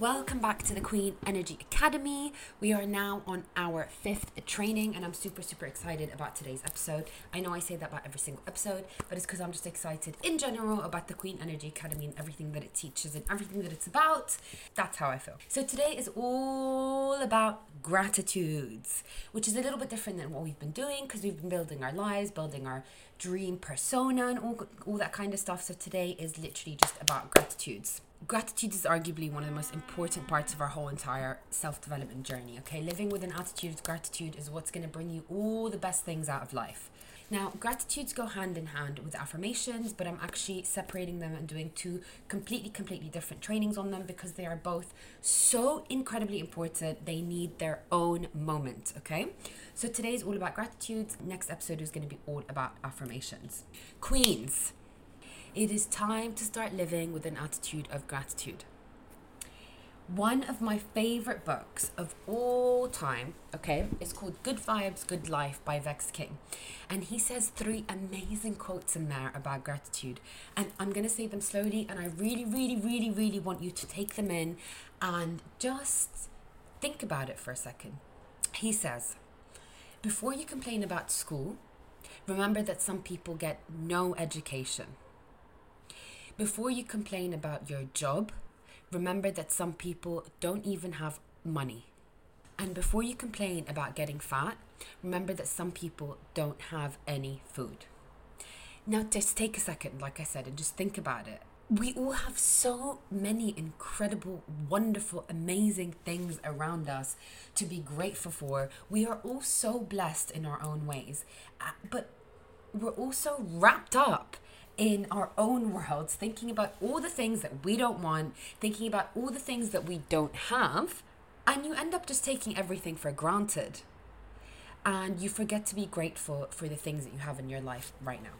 Welcome back to the Queen Energy Academy. We are now on our fifth training, and I'm super, super excited about today's episode. I know I say that about every single episode, but it's because I'm just excited in general about the Queen Energy Academy and everything that it teaches and everything that it's about. That's how I feel. So today is all about gratitudes, which is a little bit different than what we've been doing because we've been building our lives, building our dream persona, and all, all that kind of stuff. So today is literally just about gratitudes gratitude is arguably one of the most important parts of our whole entire self development journey. Okay, living with an attitude of gratitude is what's going to bring you all the best things out of life. Now, gratitudes go hand in hand with affirmations, but I'm actually separating them and doing two completely, completely different trainings on them because they are both so incredibly important. They need their own moment, okay? So today is all about gratitudes. Next episode is going to be all about affirmations. Queens, it is time to start living with an attitude of gratitude. One of my favorite books of all time, okay, is called Good Vibes, Good Life by Vex King. And he says three amazing quotes in there about gratitude. And I'm going to say them slowly, and I really, really, really, really want you to take them in and just think about it for a second. He says, Before you complain about school, remember that some people get no education. Before you complain about your job, remember that some people don't even have money. And before you complain about getting fat, remember that some people don't have any food. Now, just take a second, like I said, and just think about it. We all have so many incredible, wonderful, amazing things around us to be grateful for. We are all so blessed in our own ways, uh, but we're also wrapped up in our own worlds, thinking about all the things that we don't want, thinking about all the things that we don't have, and you end up just taking everything for granted. And you forget to be grateful for the things that you have in your life right now.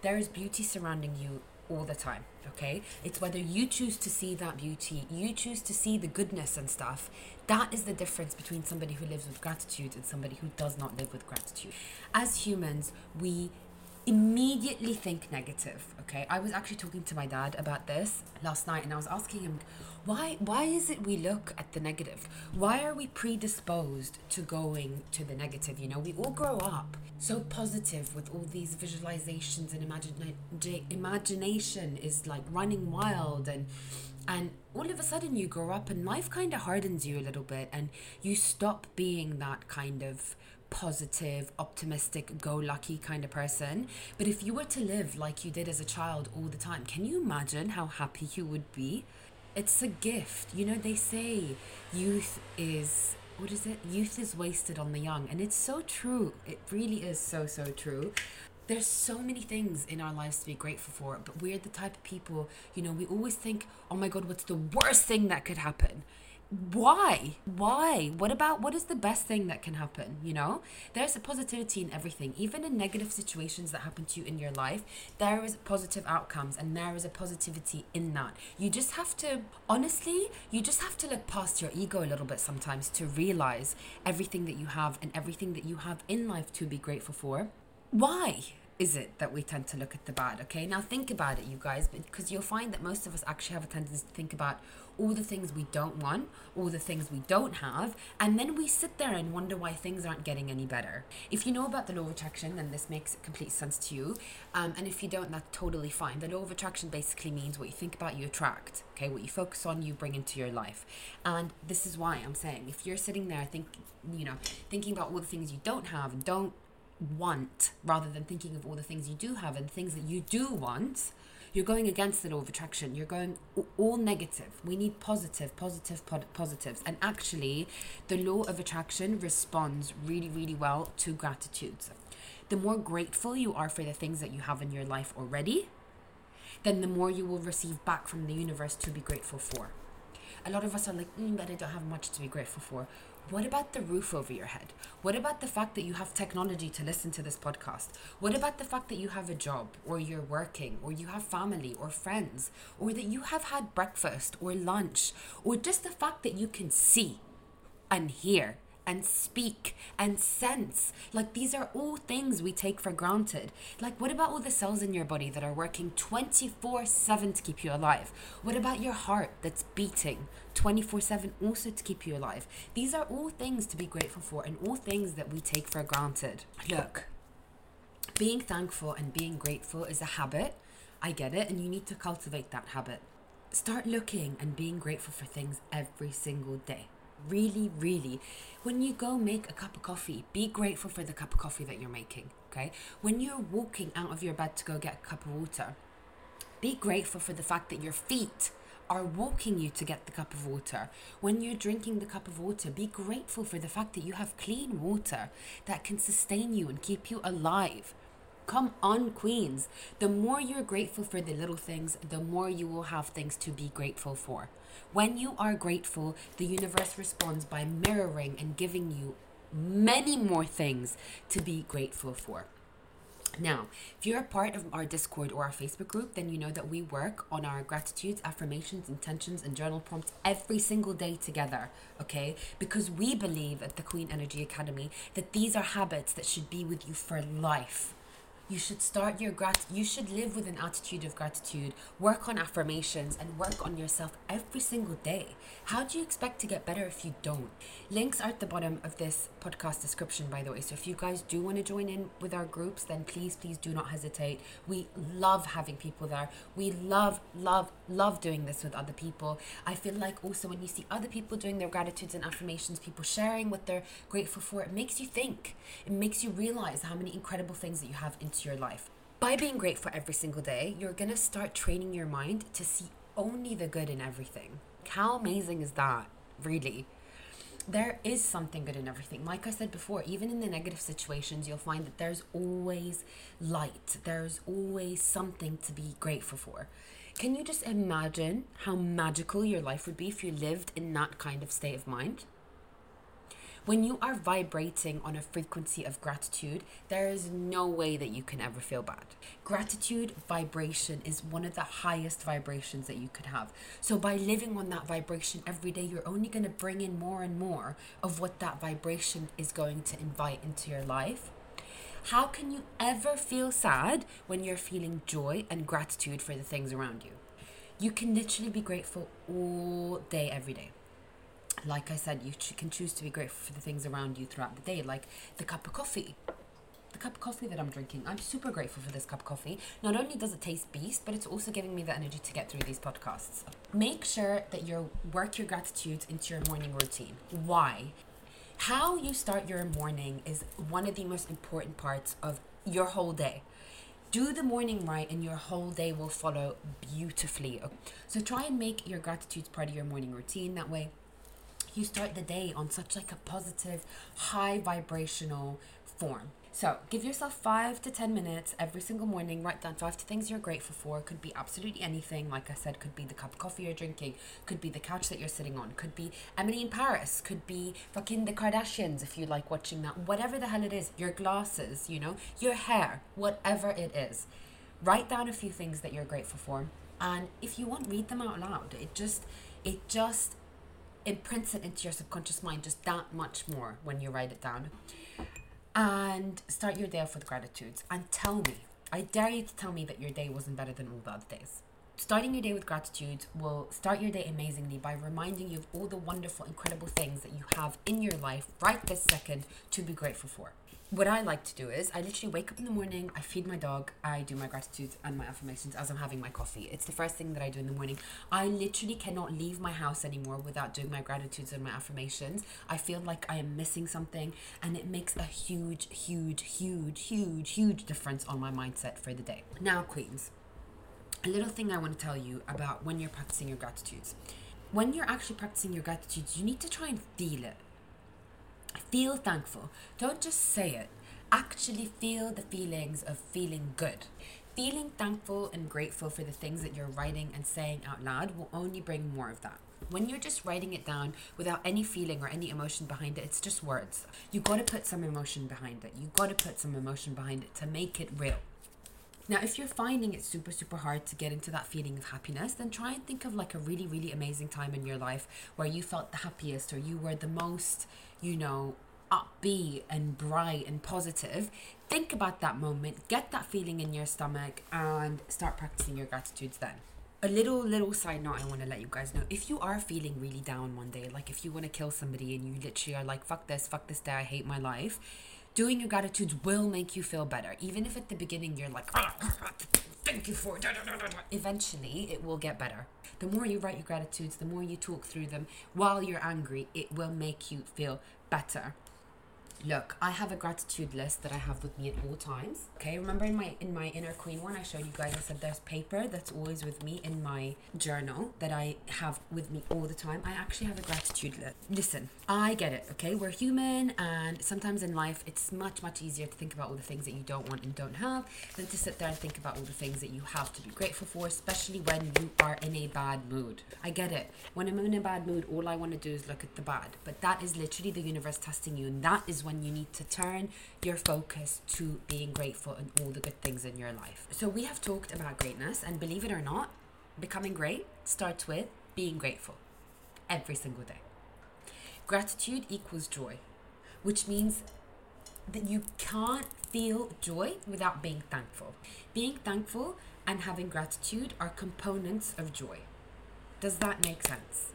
There is beauty surrounding you all the time, okay? It's whether you choose to see that beauty, you choose to see the goodness and stuff. That is the difference between somebody who lives with gratitude and somebody who does not live with gratitude. As humans, we immediately think negative okay? I was actually talking to my dad about this last night and i was asking him why why is it we look at the negative? Why are we predisposed to going to the negative you know? We all grow up so positive with all these visualizations and imagine imagination is like running wild and and all of a sudden you grow up and life kind of hardens you a little bit and you stop being that kind of positive, optimistic, go lucky kind of person. But if you were to live like you did as a child all the time, can you imagine how happy you would be? It's a gift. You know, they say youth is what is it? Youth is wasted on the young. And it's so true. It really is so, so true. There's so many things in our lives to be grateful for, but we're the type of people, you know, we always think, oh my God, what's the worst thing that could happen? Why? Why? What about what is the best thing that can happen you know? There's a positivity in everything. Even in negative situations that happen to you in your life there is positive outcomes and there is a positivity in that. You just have to honestly you just have to look past your ego a little bit sometimes to realize everything that you have and everything that you have in life to be grateful for. Why is it that we tend to look at the bad okay now think about it you guys because you'll find that most of us actually have a tendency to think about all the things we don't want, all the things we don't have, and then we sit there and wonder why things aren't getting any better. If you know about the law of attraction, then this makes complete sense to you. Um, and if you don't, that's totally fine. The law of attraction basically means what you think about, you attract. Okay, what you focus on, you bring into your life. And this is why I'm saying if you're sitting there think, you know, thinking about all the things you don't have and don't want rather than thinking of all the things you do have and things that you do want you're going against the law of attraction. You're going all negative. We need positive, positive, positives. And actually, the law of attraction responds really, really well to gratitudes. The more grateful you are for the things that you have in your life already, then the more you will receive back from the universe to be grateful for. A lot of us are like, mm, but I don't have much to be grateful for. What about the roof over your head? What about the fact that you have technology to listen to this podcast? What about the fact that you have a job or you're working or you have family or friends or that you have had breakfast or lunch or just the fact that you can see and hear and speak and sense. Like these are all things we take for granted. Like what about all the cells in your body that are working 24/7 to keep you alive? What about your heart that's beating 24/7 also to keep you alive? These are all things to be grateful for and all things that we take for granted. Look, being thankful and being grateful is a habit. I get it, and you need to cultivate that habit. Start looking and being grateful for things every single day. Really, really. When you go make a cup of coffee, be grateful for the cup of coffee that you're making, okay? When you're walking out of your bed to go get a cup of water, be grateful for the fact that your feet are walking you to get the cup of water. When you're drinking the cup of water, be grateful for the fact that you have clean water that can sustain you and keep you alive. Come on, Queens. The more you're grateful for the little things, the more you will have things to be grateful for. When you are grateful, the universe responds by mirroring and giving you many more things to be grateful for. Now, if you're a part of our Discord or our Facebook group, then you know that we work on our gratitudes, affirmations, intentions, and journal prompts every single day together, okay? Because we believe at the Queen Energy Academy that these are habits that should be with you for life you should start your grat you should live with an attitude of gratitude. Work on affirmations and work on yourself every single day. How do you expect to get better if you don't? Links are at the bottom of this podcast description by the way. So if you guys do want to join in with our groups then please please do not hesitate. We love having people there. We love love love doing this with other people i feel like also when you see other people doing their gratitudes and affirmations people sharing what they're grateful for it makes you think it makes you realize how many incredible things that you have into your life. By being grateful every single day, you're gonna start training your mind to see only the good in everything. How amazing is that, really? There is something good in everything. Like I said before, even in the negative situations, you'll find that there's always light, there's always something to be grateful for. Can you just imagine how magical your life would be if you lived in that kind of state of mind? When you are vibrating on a frequency of gratitude, there is no way that you can ever feel bad. Gratitude vibration is one of the highest vibrations that you could have. So, by living on that vibration every day, you're only going to bring in more and more of what that vibration is going to invite into your life. How can you ever feel sad when you're feeling joy and gratitude for the things around you? You can literally be grateful all day, every day like I said, you can choose to be grateful for the things around you throughout the day, like the cup of coffee. The cup of coffee that I'm drinking, I'm super grateful for this cup of coffee. Not only does it taste beast, but it's also giving me the energy to get through these podcasts. Make sure that you work your gratitude into your morning routine. Why? How you start your morning is one of the most important parts of your whole day. Do the morning right and your whole day will follow beautifully. So try and make your gratitudes part of your morning routine that way. You start the day on such like a positive, high vibrational form. So give yourself five to ten minutes every single morning. Write down five things you're grateful for. Could be absolutely anything. Like I said, could be the cup of coffee you're drinking. Could be the couch that you're sitting on. Could be Emily in Paris. Could be fucking the Kardashians if you like watching that. Whatever the hell it is. Your glasses, you know, your hair, whatever it is. Write down a few things that you're grateful for, and if you want, read them out loud. It just, it just imprints it into your subconscious mind just that much more when you write it down. And start your day off with gratitudes and tell me, I dare you to tell me that your day wasn't better than all the other days. Starting your day with gratitude will start your day amazingly by reminding you of all the wonderful, incredible things that you have in your life right this second to be grateful for what I like to do is I literally wake up in the morning, I feed my dog, I do my gratitudes and my affirmations as I'm having my coffee. It's the first thing that I do in the morning. I literally cannot leave my house anymore without doing my gratitudes and my affirmations. I feel like I am missing something and it makes a huge, huge, huge, huge, huge difference on my mindset for the day. Now, Queens, a little thing I want to tell you about when you're practicing your gratitudes. When you're actually practicing your gratitudes, you need to try and feel it Feel thankful. Don't just say it. Actually feel the feelings of feeling good. Feeling thankful and grateful for the things that you're writing and saying out loud will only bring more of that. When you're just writing it down without any feeling or any emotion behind it, it's just words. You gotta put some emotion behind it. You gotta put some emotion behind it to make it real. Now, if you're finding it super, super hard to get into that feeling of happiness, then try and think of like a really, really amazing time in your life where you felt the happiest or you were the most, you know, upbeat and bright and positive. Think about that moment, get that feeling in your stomach, and start practicing your gratitudes then a little little side note I want to let you guys know if you are feeling really down one day like if you want to kill somebody and you literally are like fuck this fuck this day I hate my life doing your gratitudes will make you feel better. Even if at the beginning you're like ah, thank you for eventually it will get better. The more you write your gratitudes the more you talk through them while you're angry it will make you feel better look i have a gratitude list that i have with me at all times okay? Remember in my in my inner queen one i showed you guys i said there's paper that's always with me in my journal that i have with me all the time. I actually have a gratitude list. Listen i get it okay? We're human and sometimes in life it's much much easier to think about all the things that you don't want and don't have than to sit there and think about all the things that you have to be grateful for especially when you are in a bad mood. I get it. When i'm in a bad mood all i want to do is look at the bad but that is literally the universe testing you and that is when when you need to turn your focus to being grateful and all the good things in your life. So, we have talked about greatness, and believe it or not, becoming great starts with being grateful every single day. Gratitude equals joy, which means that you can't feel joy without being thankful. Being thankful and having gratitude are components of joy. Does that make sense?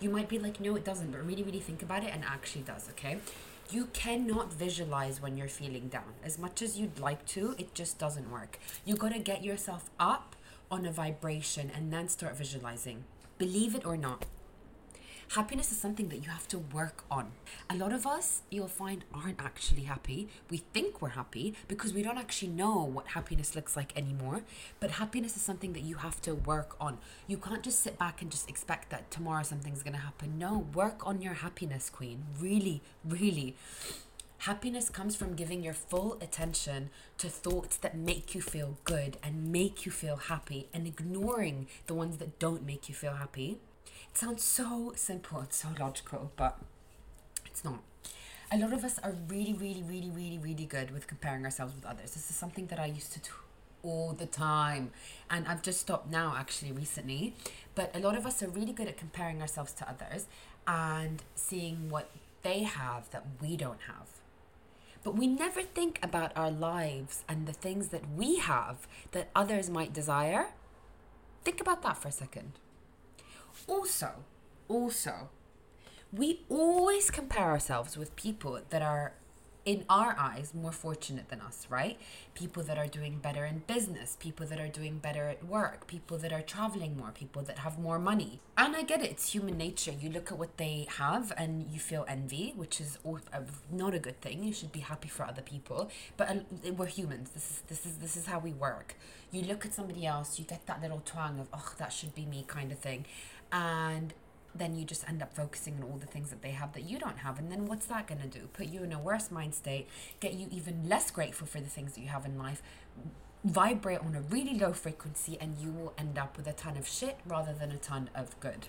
You might be like, no, it doesn't, but really, really think about it and actually does, okay? You cannot visualize when you're feeling down. As much as you'd like to, it just doesn't work. You gotta get yourself up on a vibration and then start visualizing. Believe it or not, happiness is something that you have to work on. A lot of us, you'll find, aren't actually happy. We think we're happy because we don't actually know what happiness looks like anymore. But happiness is something that you have to work on. You can't just sit back and just expect that tomorrow something's going to happen. No, work on your happiness, queen. Really, really. Happiness comes from giving your full attention to thoughts that make you feel good and make you feel happy and ignoring the ones that don't make you feel happy sounds so simple, it's so logical, but it's not. A lot of us are really, really, really, really, really good with comparing ourselves with others. This is something that I used to do all the time. And I've just stopped now, actually, recently. But a lot of us are really good at comparing ourselves to others and seeing what they have that we don't have. But we never think about our lives and the things that we have that others might desire. Think about that for a second. Also, also, we always compare ourselves with people that are in our eyes more fortunate than us right? People that are doing better in business people that are doing better at work people that are traveling more people that have more money. And i get it it's human nature. You look at what they have and you feel envy which is not a good thing. You should be happy for other people. But uh, we're humans. This is this is this is how we work. You look at somebody else you get that little twang of oh that should be me kind of thing and then you just end up focusing on all the things that they have that you don't have. And then what's that going to do? Put you in a worse mind state, get you even less grateful for the things that you have in life, vibrate on a really low frequency, and you will end up with a ton of shit rather than a ton of good.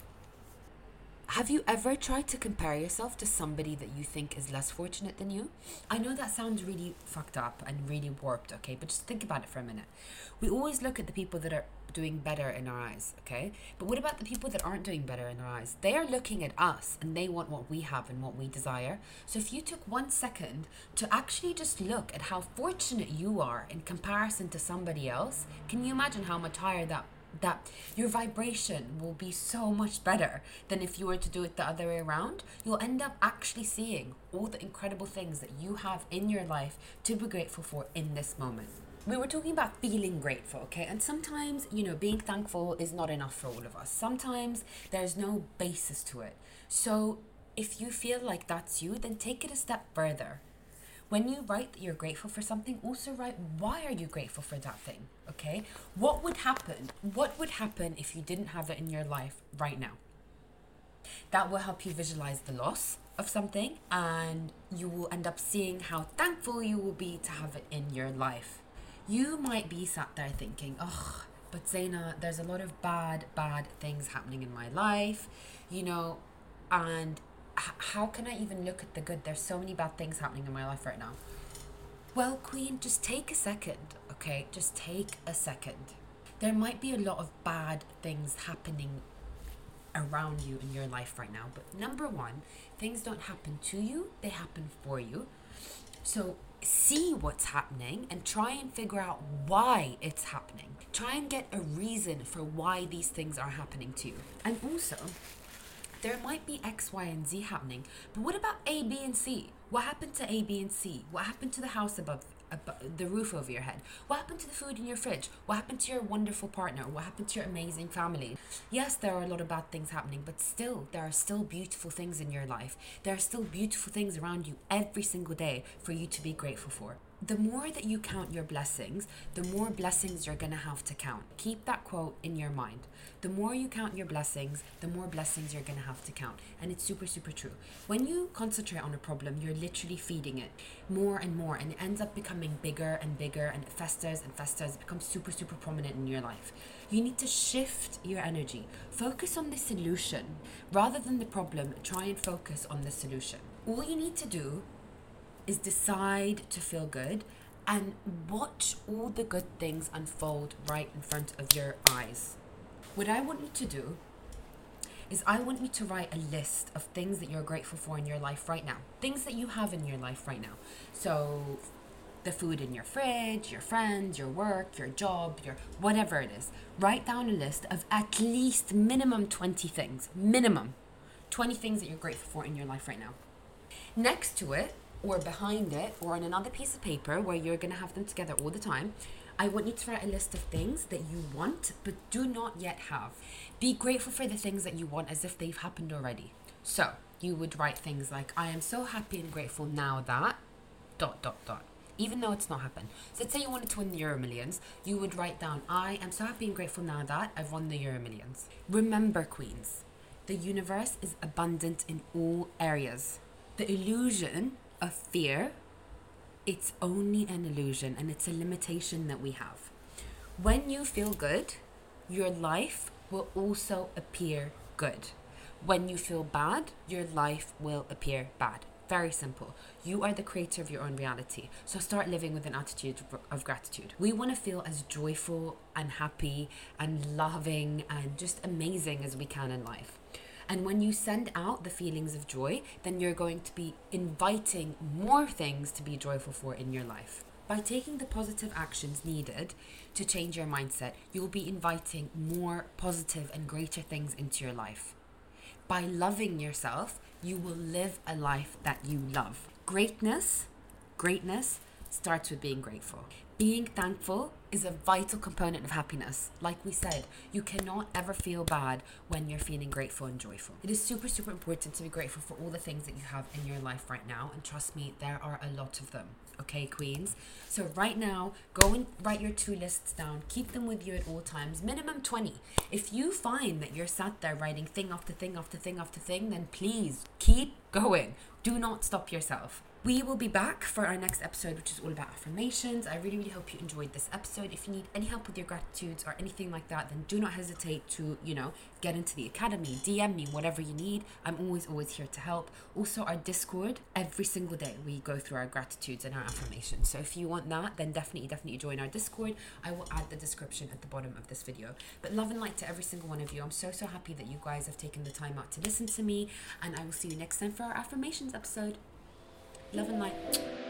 Have you ever tried to compare yourself to somebody that you think is less fortunate than you? I know that sounds really fucked up and really warped, okay, but just think about it for a minute. We always look at the people that are doing better in our eyes, okay? But what about the people that aren't doing better in our eyes? They are looking at us and they want what we have and what we desire. So if you took one second to actually just look at how fortunate you are in comparison to somebody else, can you imagine how much higher that that your vibration will be so much better than if you were to do it the other way around. You'll end up actually seeing all the incredible things that you have in your life to be grateful for in this moment. We were talking about feeling grateful, okay? And sometimes, you know, being thankful is not enough for all of us. Sometimes there's no basis to it. So if you feel like that's you, then take it a step further when you write that you're grateful for something, also write why are you grateful for that thing? Okay? What would happen? What would happen if you didn't have it in your life right now? That will help you visualize the loss of something and you will end up seeing how thankful you will be to have it in your life. You might be sat there thinking, oh, but Zeina, there's a lot of bad, bad things happening in my life, you know, and how can I even look at the good? There's so many bad things happening in my life right now. Well, Queen, just take a second, okay? Just take a second. There might be a lot of bad things happening around you in your life right now, but number one, things don't happen to you, they happen for you. So see what's happening and try and figure out why it's happening. Try and get a reason for why these things are happening to you. And also, there might be X, Y, and Z happening, but what about A, B, and C? What happened to A, B, and C? What happened to the house above, above the roof over your head? What happened to the food in your fridge? What happened to your wonderful partner? What happened to your amazing family? Yes, there are a lot of bad things happening, but still, there are still beautiful things in your life. There are still beautiful things around you every single day for you to be grateful for the more that you count your blessings, the more blessings you're going to have to count. Keep that quote in your mind. The more you count your blessings, the more blessings you're going to have to count. And it's super, super true. When you concentrate on a problem, you're literally feeding it more and more, and it ends up becoming bigger and bigger, and it festers and festers. It becomes super, super prominent in your life. You need to shift your energy. Focus on the solution. Rather than the problem, try and focus on the solution. All you need to do is decide to feel good and watch all the good things unfold right in front of your eyes. What I want you to do is I want you to write a list of things that you're grateful for in your life right now. Things that you have in your life right now. So the food in your fridge, your friends, your work, your job, your whatever it is. Write down a list of at least minimum 20 things. Minimum 20 things that you're grateful for in your life right now. Next to it, or behind it or on another piece of paper where you're going to have them together all the time, I want you to write a list of things that you want but do not yet have. Be grateful for the things that you want as if they've happened already. So, you would write things like, I am so happy and grateful now that, dot, dot, dot. Even though it's not happened. So, let's say you wanted to win the Euro Millions, you would write down, I am so happy and grateful now that I've won the Euro Millions. Remember, Queens, the universe is abundant in all areas. The illusion of fear, it's only an illusion and it's a limitation that we have. When you feel good, your life will also appear good. When you feel bad, your life will appear bad. Very simple. You are the creator of your own reality. So start living with an attitude of gratitude. We want to feel as joyful and happy and loving and just amazing as we can in life. And when you send out the feelings of joy, then you're going to be inviting more things to be joyful for in your life. By taking the positive actions needed to change your mindset, you'll be inviting more positive and greater things into your life. By loving yourself, you will live a life that you love. Greatness, greatness starts with being grateful. Being thankful is a vital component of happiness. Like we said, you cannot ever feel bad when you're feeling grateful and joyful. It is super, super important to be grateful for all the things that you have in your life right now. And trust me, there are a lot of them. Okay, Queens? So, right now, go and write your two lists down. Keep them with you at all times, minimum 20. If you find that you're sat there writing thing after thing after thing after thing, then please keep going. Do not stop yourself. We will be back for our next episode, which is all about affirmations. I really, really hope you enjoyed this episode. If you need any help with your gratitudes or anything like that, then do not hesitate to, you know, get into the academy, DM me, whatever you need. I'm always, always here to help. Also, our Discord, every single day we go through our gratitudes and our affirmations. So if you want that, then definitely, definitely join our Discord. I will add the description at the bottom of this video. But love and light to every single one of you. I'm so, so happy that you guys have taken the time out to listen to me. And I will see you next time for our affirmations episode love and light.